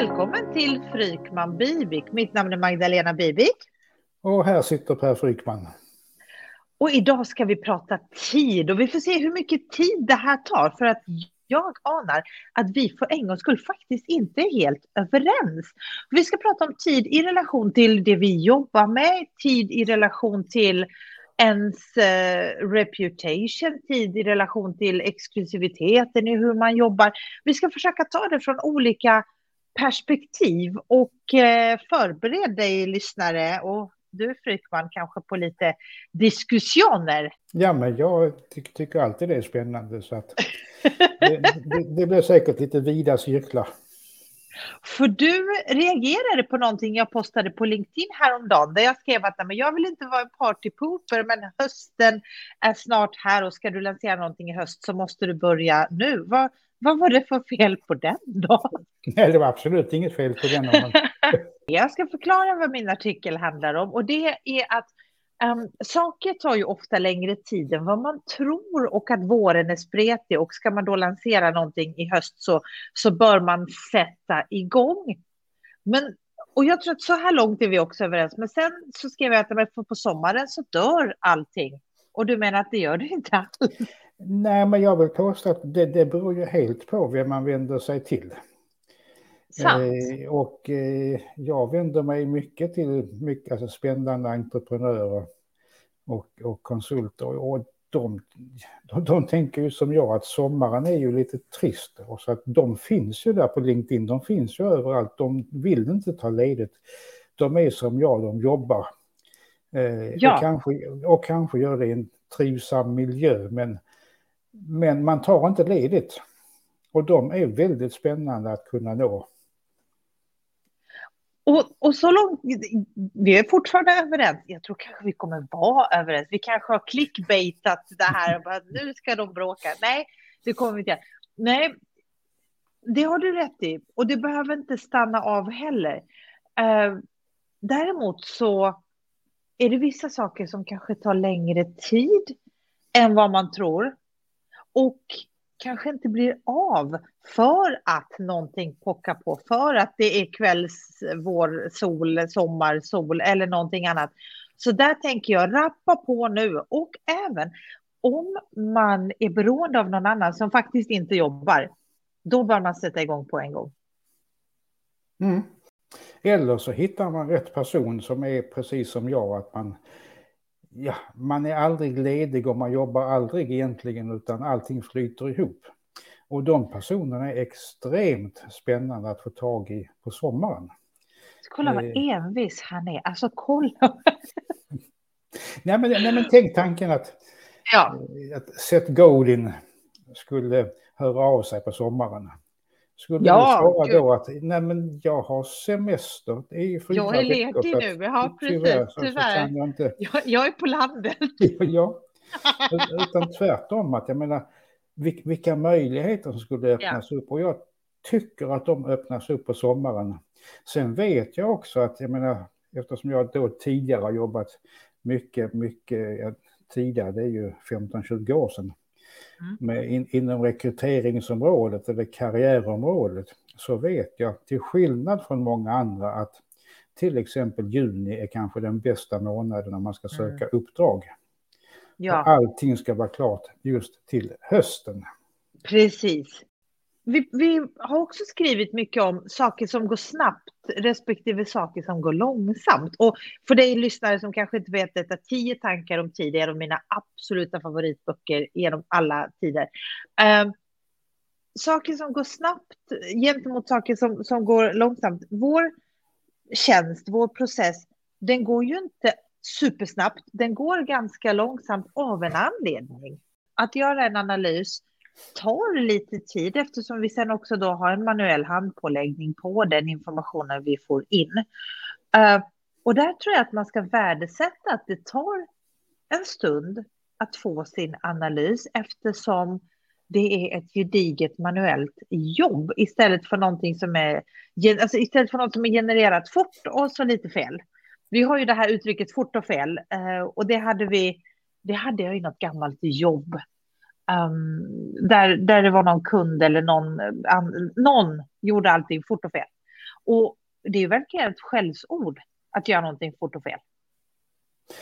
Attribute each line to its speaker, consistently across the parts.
Speaker 1: Välkommen till Frykman Bibik. Mitt namn är Magdalena Bibik.
Speaker 2: Och här sitter Per Frykman.
Speaker 1: Och idag ska vi prata tid och vi får se hur mycket tid det här tar för att jag anar att vi för en gångs skull faktiskt inte är helt överens. Vi ska prata om tid i relation till det vi jobbar med, tid i relation till ens uh, reputation, tid i relation till exklusiviteten i hur man jobbar. Vi ska försöka ta det från olika perspektiv och eh, förbered dig lyssnare och du Frykman kanske på lite diskussioner.
Speaker 2: Ja, men jag ty tycker alltid det är spännande så att det, det, det blir säkert lite vida cirklar.
Speaker 1: För du reagerade på någonting jag postade på LinkedIn häromdagen där jag skrev att men jag vill inte vara en partypooper men hösten är snart här och ska du lansera någonting i höst så måste du börja nu. Vad, vad var det för fel på den då?
Speaker 2: Nej, det var absolut inget fel på den.
Speaker 1: jag ska förklara vad min artikel handlar om och det är att Um, saker tar ju ofta längre tid än vad man tror och att våren är spretig och ska man då lansera någonting i höst så, så bör man sätta igång. Men, och jag tror att så här långt är vi också överens, men sen så skrev jag att på sommaren så dör allting. Och du menar att det gör det inte alls?
Speaker 2: Nej, men jag vill påstå att det, det beror ju helt på vem man vänder sig till. Eh, och eh, jag vänder mig mycket till mycket alltså, spännande entreprenörer och, och konsulter. Och de, de, de, tänker ju som jag att sommaren är ju lite trist. Och så att de finns ju där på LinkedIn, de finns ju överallt. De vill inte ta ledigt. De är som jag, de jobbar. Eh, ja. och, kanske, och kanske gör det i en trivsam miljö, men, men man tar inte ledigt. Och de är väldigt spännande att kunna nå.
Speaker 1: Och, och så långt, vi är fortfarande överens. Jag tror kanske vi kommer vara överens. Vi kanske har clickbaitat det här. Bara, nu ska de bråka. Nej, det kommer vi inte Nej, det har du rätt i. Och det behöver inte stanna av heller. Eh, däremot så är det vissa saker som kanske tar längre tid än vad man tror. Och kanske inte blir av för att någonting pockar på, för att det är kvälls, vår, sol, sommar, sol eller någonting annat. Så där tänker jag, rappa på nu och även om man är beroende av någon annan som faktiskt inte jobbar, då bör man sätta igång på en gång.
Speaker 2: Mm. Eller så hittar man rätt person som är precis som jag, att man ja, man är aldrig ledig och man jobbar aldrig egentligen utan allting flyter ihop. Och de personerna är extremt spännande att få tag i på sommaren.
Speaker 1: Kolla vad eh. envis han är. Alltså kolla.
Speaker 2: nej, men, nej, men tänk tanken att, ja. att Seth Godin skulle höra av sig på sommaren. Skulle ja, du svara då att nej men jag har semester i
Speaker 1: fyra Jag är ledig nu, ja precis, tyvärr. Så, tyvärr. Så jag, inte... jag, jag, är på landet.
Speaker 2: ja, utan tvärtom att jag menar vilka möjligheter som skulle öppnas ja. upp och jag tycker att de öppnas upp på sommaren. Sen vet jag också att jag menar eftersom jag då tidigare har jobbat mycket, mycket tidigare, det är ju 15-20 år sedan. Med in, inom rekryteringsområdet eller karriärområdet så vet jag till skillnad från många andra att till exempel juni är kanske den bästa månaden när man ska mm. söka mm. uppdrag. Ja. Allting ska vara klart just till hösten.
Speaker 1: Precis. Vi, vi, har också skrivit mycket om saker som går snabbt respektive saker som går långsamt. Och för dig lyssnare som kanske inte vet detta, Tio tankar om tid är en av mina absoluta favoritböcker genom alla tider. Uh, saker som går snabbt gentemot saker som, som går långsamt. Vår tjänst, vår process, den går ju inte supersnabbt. Den går ganska långsamt av en anledning. Att göra en analys tar lite tid eftersom vi sen också då har en manuell handpåläggning på den informationen vi får in. Uh, och där tror jag att man ska värdesätta att det tar en stund att få sin analys eftersom det är ett gediget manuellt jobb istället för någonting som är, alltså istället för något som är genererat fort och så lite fel. Vi har ju det här uttrycket fort och fel eh, och det hade vi, det hade jag i något gammalt jobb Um, där, där det var någon kund eller någon, um, någon gjorde allting fort och fel. Och det är verkligen ett skällsord att göra någonting fort och fel.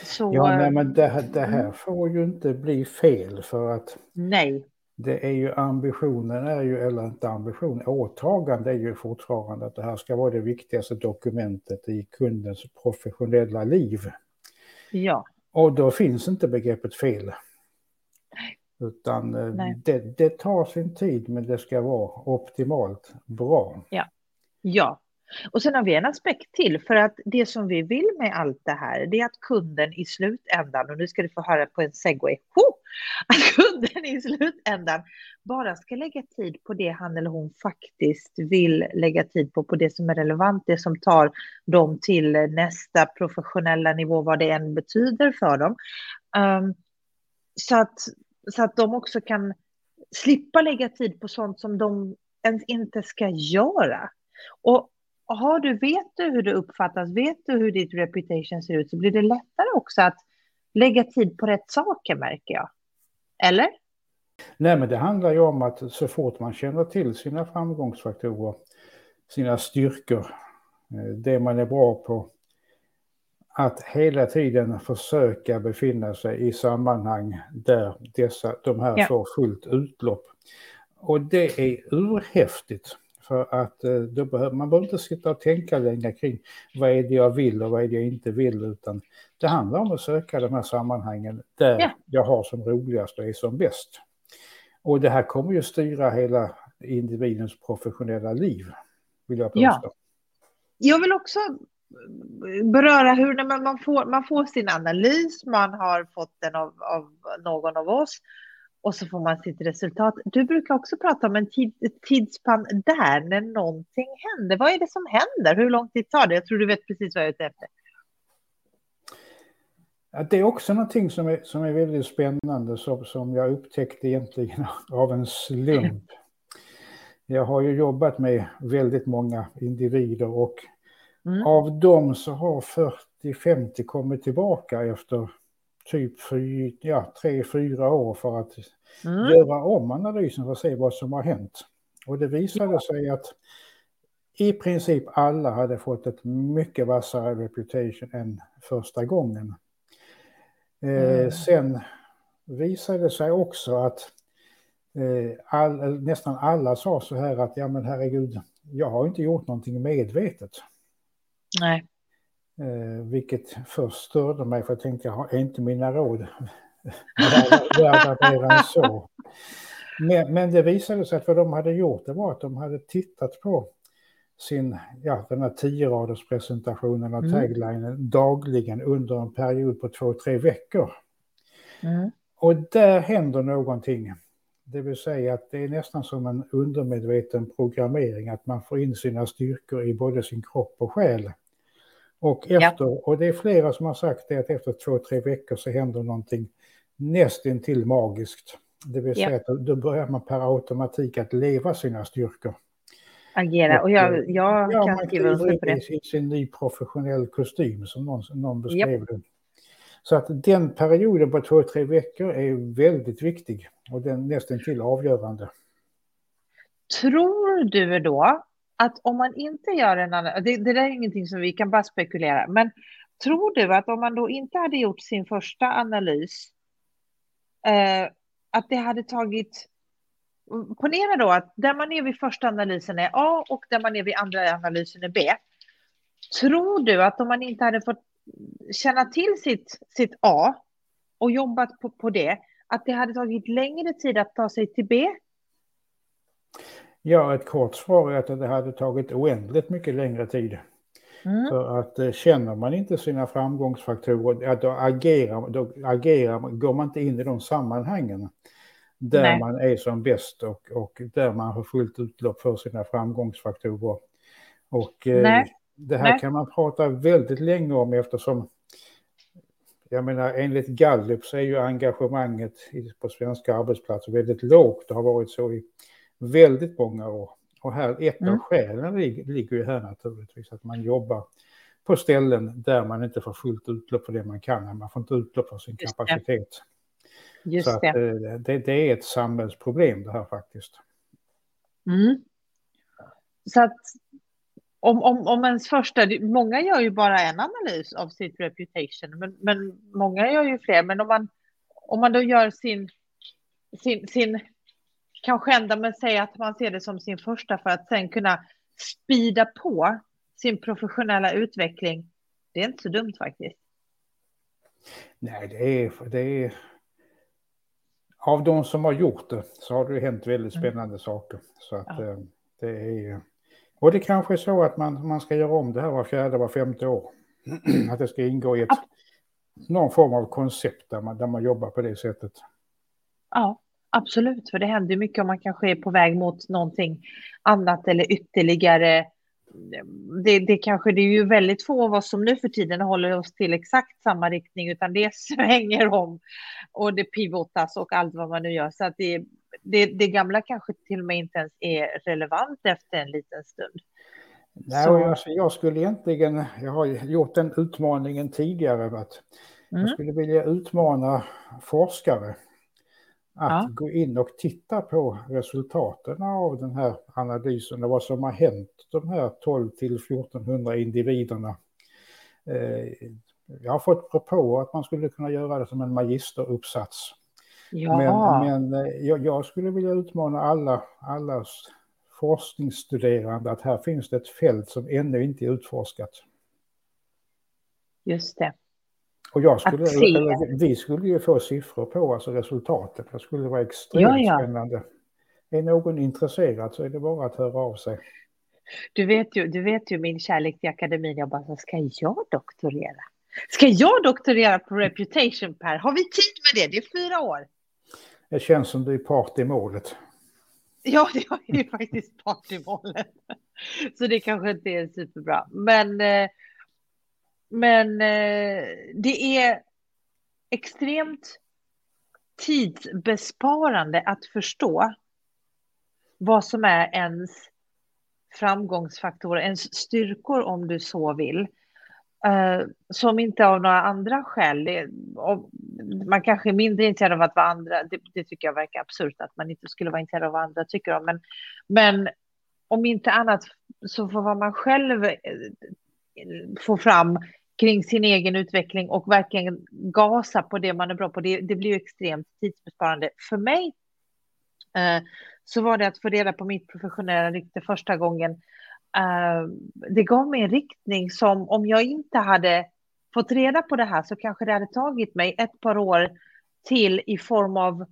Speaker 2: Så, ja, nej, men det, här, det här mm. får ju inte bli fel för att
Speaker 1: nej.
Speaker 2: det är ju ambitionen är ju, eller inte ambition, åtagande är ju fortfarande att det här ska vara det viktigaste dokumentet i kundens professionella liv.
Speaker 1: Ja.
Speaker 2: Och då finns inte begreppet fel. Utan eh, det, det, tar sin tid men det ska vara optimalt bra.
Speaker 1: Ja. ja, och sen har vi en aspekt till, för att det som vi vill med allt det här, det är att kunden i slutändan, och nu ska du få höra på en segway, ho! att kunden i slutändan bara ska lägga tid på det han eller hon faktiskt vill lägga tid på, på det som är relevant, det som tar dem till nästa professionella nivå, vad det än betyder för dem. Um, så, att, så att de också kan slippa lägga tid på sånt som de ens inte ska göra. Och har du, vet du hur det uppfattas, vet du hur ditt reputation ser ut, så blir det lättare också att lägga tid på rätt saker, märker jag. Eller?
Speaker 2: Nej, men det handlar ju om att så fort man känner till sina framgångsfaktorer, sina styrkor, eh, det man är bra på, att hela tiden försöka befinna sig i sammanhang där dessa, de här ja. får fullt utlopp. Och det är urhäftigt. För att eh, då behöver, man behöver inte sitta och tänka länge kring vad är det jag vill och vad är det jag inte vill, utan det handlar om att söka de här sammanhangen där ja. jag har som roligast och är som bäst. Och det här kommer ju styra hela individens professionella liv, vill jag påstå. Ja.
Speaker 1: Jag vill också beröra hur man, man, får, man får sin analys, man har fått den av, av någon av oss och så får man sitt resultat. Du brukar också prata om en tid, tidsspann där när någonting händer. Vad är det som händer? Hur lång tid tar det? Jag tror du vet precis vad jag är ute efter.
Speaker 2: Ja, det är också någonting som är, som är väldigt spännande som, som jag upptäckte egentligen av en slump. Jag har ju jobbat med väldigt många individer och mm. av dem så har 40-50 kommit tillbaka efter typ fyra, ja, tre, fyra år för att mm. göra om analysen för att se vad som har hänt. Och det visade ja. sig att i princip alla hade fått ett mycket vassare reputation än första gången. Eh, mm. Eh, sen visade det sig också att eh, all, nästan alla sa så här att ja men herregud, jag har inte gjort någonting medvetet.
Speaker 1: Nej.
Speaker 2: Eh, vilket först störde mig för jag tänkte, jag har inte mina råd värda mer än så. Men, men det visade sig att vad de hade gjort det var att de hade tittat på sin, ja, den här tio presentationen av mm. taglinen dagligen under en period på två, tre veckor. Mm. Och där händer någonting. Det vill säga att det är nästan som en undermedveten programmering, att man får in sina styrkor i både sin kropp och själ. Och, efter, ja. och det är flera som har sagt det att efter två, tre veckor så händer någonting nästintill magiskt. Det vill säga ja. att då, börjar man per automatik att leva sina styrkor.
Speaker 1: Agera, och jag, eh, jag ja, kan skriva under på
Speaker 2: det. I sin ny professionell kostym som någon, någon beskrev ja. det. Så att den perioden på två, tre veckor är väldigt viktig och den nästan till avgörande.
Speaker 1: Tror du då att om man inte gör en annan, det, det där är ingenting som vi kan bara spekulera, men tror du att om man då inte hade gjort sin första analys, eh, att det hade tagit, ponera då att där man är vid första analysen är A och där man är vid andra analysen är B. Tror du att om man inte hade fått känna till sitt, sitt A och jobbat på, på det, att det hade tagit längre tid att ta sig till B?
Speaker 2: Ja, ett kort svar är att det hade tagit oändligt mycket längre tid. Mm. För att eh, känner man inte sina framgångsfaktorer, ja, då, agerar, då agerar, går man inte in i de sammanhangen där Nej. man är som bäst och, och där man har fullt utlopp för sina framgångsfaktorer. Och eh, det här Nej. kan man prata väldigt länge om eftersom jag menar enligt Gallup så är ju engagemanget på svenska arbetsplatser väldigt lågt och har varit så i väldigt många år. Och här, ett mm. av skälen ligger ju här naturligtvis att man jobbar på ställen där man inte får fullt utlopp för det man kan, man får inte utlopp för sin Just kapacitet.
Speaker 1: Det. Just Så
Speaker 2: det. Att, eh, det, det är ett samhällsproblem det här faktiskt.
Speaker 1: Mm. Så att om, om, om ens första, många gör ju bara en analys av sitt reputation, men, men många gör ju fler. Men om man, om man då gör sin, sin, sin kanske ändå men säga att man ser det som sin första för att sen kunna spida på sin professionella utveckling. Det är inte så dumt faktiskt.
Speaker 2: Nej, det är, det är... Av de som har gjort det så har det hänt väldigt mm. spännande mm. saker. Så att ja. Eh, det är... Och det kanske är så att man, man ska göra om det här var fjärde, var femte år. att det ska ingå i ett, någon form av koncept där man, där man jobbar på det sättet.
Speaker 1: Ja, absolut. För det händer mycket om man kanske är på väg mot någonting annat eller ytterligare. Det, det kanske det är ju väldigt få av oss som nu för tiden håller oss till exakt samma riktning, utan det svänger om och det pivotas och allt vad man nu gör. Så att det, det, det gamla kanske till och med inte ens är relevant efter en liten stund.
Speaker 2: Nej, så... alltså, jag skulle egentligen, jag har gjort den utmaningen tidigare, att mm. jag skulle vilja utmana forskare att ja. gå in och titta på resultaten av den här analysen och vad som har hänt de här 12 till 1400 individerna. Eh, jag har fått propå att man skulle kunna göra det som en magisteruppsats. Ja. Men, men eh, jag, jag, skulle vilja utmana alla, alla forskningsstuderande att här finns det ett fält som ännu inte är utforskat.
Speaker 1: Just det.
Speaker 2: Och jag skulle, eller, vi skulle ju få siffror på alltså resultatet. Det skulle vara extremt ja, ja. spännande. Är någon intresserad så är det bara att höra av sig.
Speaker 1: Du vet ju, du vet ju min kärlek till akademin. Jag bara, ska jag doktorera? Ska jag doktorera på reputation Per? Har vi tid med det? Det är fyra år.
Speaker 2: Det känns som du är part i målet.
Speaker 1: Ja, det är faktiskt part i målet. Så det kanske inte är superbra. Men, eh, men eh, det är extremt tidsbesparande att förstå vad som är ens framgångsfaktorer, ens styrkor om du så vill. Uh, som inte av några andra skäl. Det, man kanske är mindre intresserad av att vara andra. Det, det, tycker jag verkar absurt att man inte skulle vara intresserad av vad andra tycker om. Men, men om inte annat så får vad man själv eh, får få fram kring sin egen utveckling och verkligen gasa på det man är bra på. Det, det blir ju extremt tidsbesparande. För mig eh, så var det att få reda på mitt professionella rykte första gången Eh, det gav mig en riktning som om jag inte hade fått reda på det här så kanske det hade tagit mig ett par år till i form av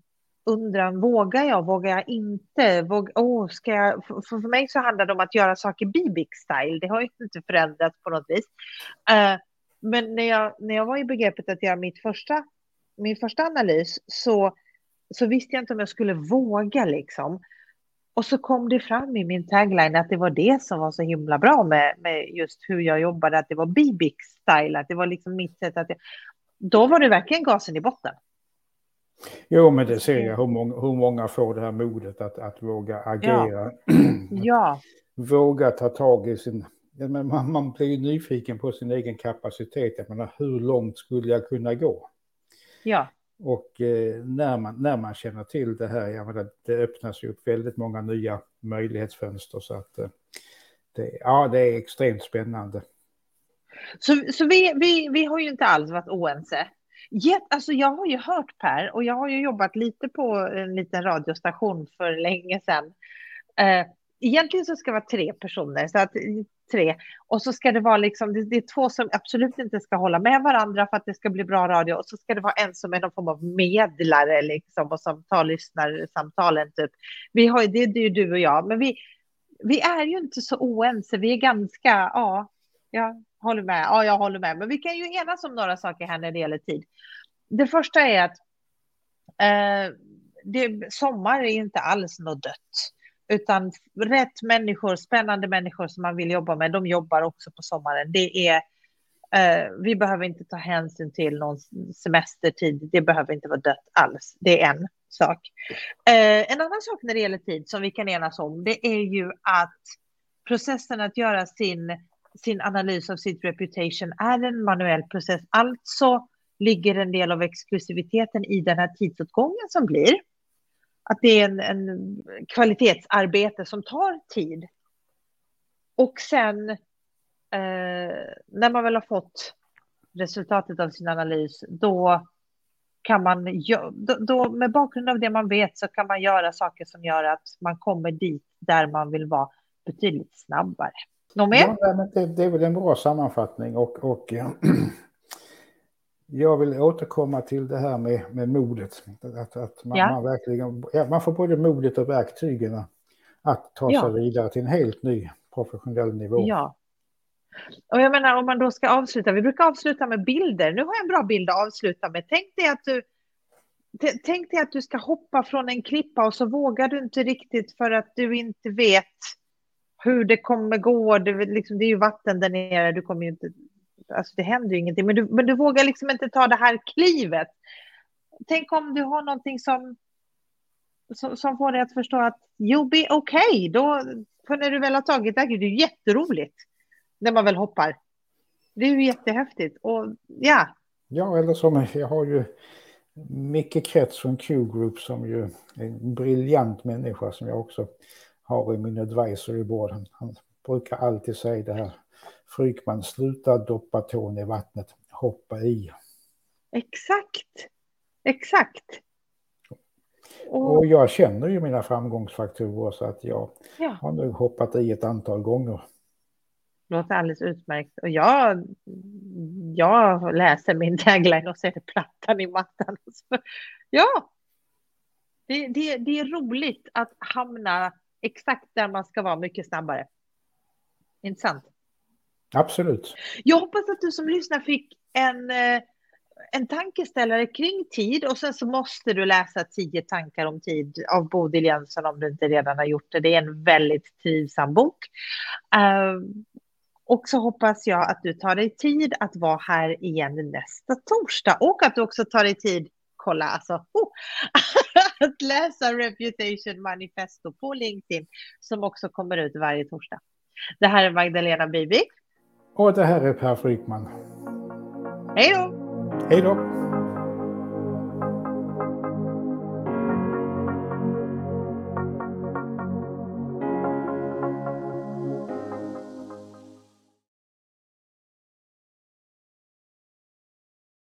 Speaker 1: undran, vågar jag, vågar jag inte? Våg, oh, ska jag? För, för mig så handlar det om att göra saker Bibic-style, det har ju inte förändrats på något vis. Uh, men när jag, när jag var i begreppet att göra mitt första, min första analys så, så visste jag inte om jag skulle våga liksom. Och så kom det fram i min tagline att det var det som var så himla bra med, med just hur jag jobbade, att det var Bibic-style, att det var liksom mitt sätt att... Jag... Då var det verkligen gasen i botten.
Speaker 2: Jo, men det ser jag hur många, hur många får det här modet att, att våga agera.
Speaker 1: Ja. ja.
Speaker 2: Våga ta tag i sin... Man, man blir ju nyfiken på sin egen kapacitet. Jag menar, hur långt skulle jag kunna gå?
Speaker 1: Ja.
Speaker 2: Och eh, när, man, när man känner till det här, ja, det, det öppnas ju upp väldigt många nya möjlighetsfönster. Så att eh, det, ja, det är extremt spännande.
Speaker 1: Så, så vi, vi, vi har ju inte alls varit oense. Jätt, alltså jag har ju hört Per och jag har ju jobbat lite på en liten radiostation för länge sedan. Eh, egentligen så ska det vara tre personer, så att tre. Och så ska det vara liksom, det, det, är två som absolut inte ska hålla med varandra för att det ska bli bra radio. Och så ska det vara en som är någon form av medlare liksom och som tar lyssnarsamtalen typ. Vi har ju, det, det är ju du och jag, men vi, vi är ju inte så oense. Vi är ganska, ja, jag håller med. Ja, jag håller med. Men vi kan ju enas om några saker här när det gäller tid. Det första är att eh, det, sommar är inte alls något dött. Utan rätt människor, spännande människor som man vill jobba med, de jobbar också på sommaren. Det är, eh, vi behöver inte ta hänsyn till någon semestertid. Det behöver inte vara dött alls. Det är en sak. Eh, en annan sak när det gäller tid som vi kan enas om, det är ju att processen att göra sin, sin analys av sitt reputation är en manuell process. Alltså ligger en del av exklusiviteten i den här tidsåtgången som blir att det är en, en kvalitetsarbete som tar tid. Och sen eh, när man väl har fått resultatet av sin analys, då kan man, då, då, med bakgrund av det man vet så kan man göra saker som gör att man kommer dit där man vill vara betydligt snabbare.
Speaker 2: Något mer? Ja, det, det, är väl en bra sammanfattning och, och jag vill återkomma till det här med, med modet. Att, att man, ja. man, verkligen, ja, man får både modet och verktygen att ta ja. sig vidare till en helt ny professionell nivå.
Speaker 1: Ja. Och jag menar om man då ska avsluta, vi brukar avsluta med bilder. Nu har jag en bra bild att avsluta med. Tänk dig att du, tänk dig att du ska hoppa från en klippa och så vågar du inte riktigt för att du inte vet hur det kommer gå. Det, liksom, det är ju vatten där nere, du kommer ju inte alltså det händer ju ingenting, men du, men du vågar liksom inte ta det här klivet. Tänk om du har någonting som, som, som får dig att förstå att you'll be okay, då, för när du väl har tagit det, det är ju jätteroligt när man väl hoppar. Det är ju jättehäftigt och ja.
Speaker 2: Ja, eller som jag har ju Micke Krets från Q-Group som ju är en briljant människa som jag också har i min advisory board. Han, han brukar alltid säga det här Frykman, sluta doppa tån i vattnet, hoppa i.
Speaker 1: Exakt, exakt.
Speaker 2: Och, och jag känner ju mina framgångsfaktorer så att jag ja. har nu hoppat i ett antal gånger.
Speaker 1: Låter alldeles utmärkt. Och jag, jag läser min tagline och ser plattan i mattan. Ja, det, det, det är roligt att hamna exakt där man ska vara mycket snabbare. Intressant.
Speaker 2: Absolut.
Speaker 1: Jag hoppas att du som lyssnar fick en, eh, en tankeställare kring tid och sen så måste du läsa tio tankar om tid av Bodil Jönsson om du inte redan har gjort det. Det är en väldigt trivsam bok. Eh, och så hoppas jag att du tar dig tid att vara här igen nästa torsdag och att du också tar dig tid kolla, alltså, oh, att läsa Reputation Manifesto på LinkedIn som också kommer ut varje torsdag. Det här är Magdalena Bibik.
Speaker 2: Och det här är Per Frykman.
Speaker 1: Hej då!
Speaker 2: Hej då!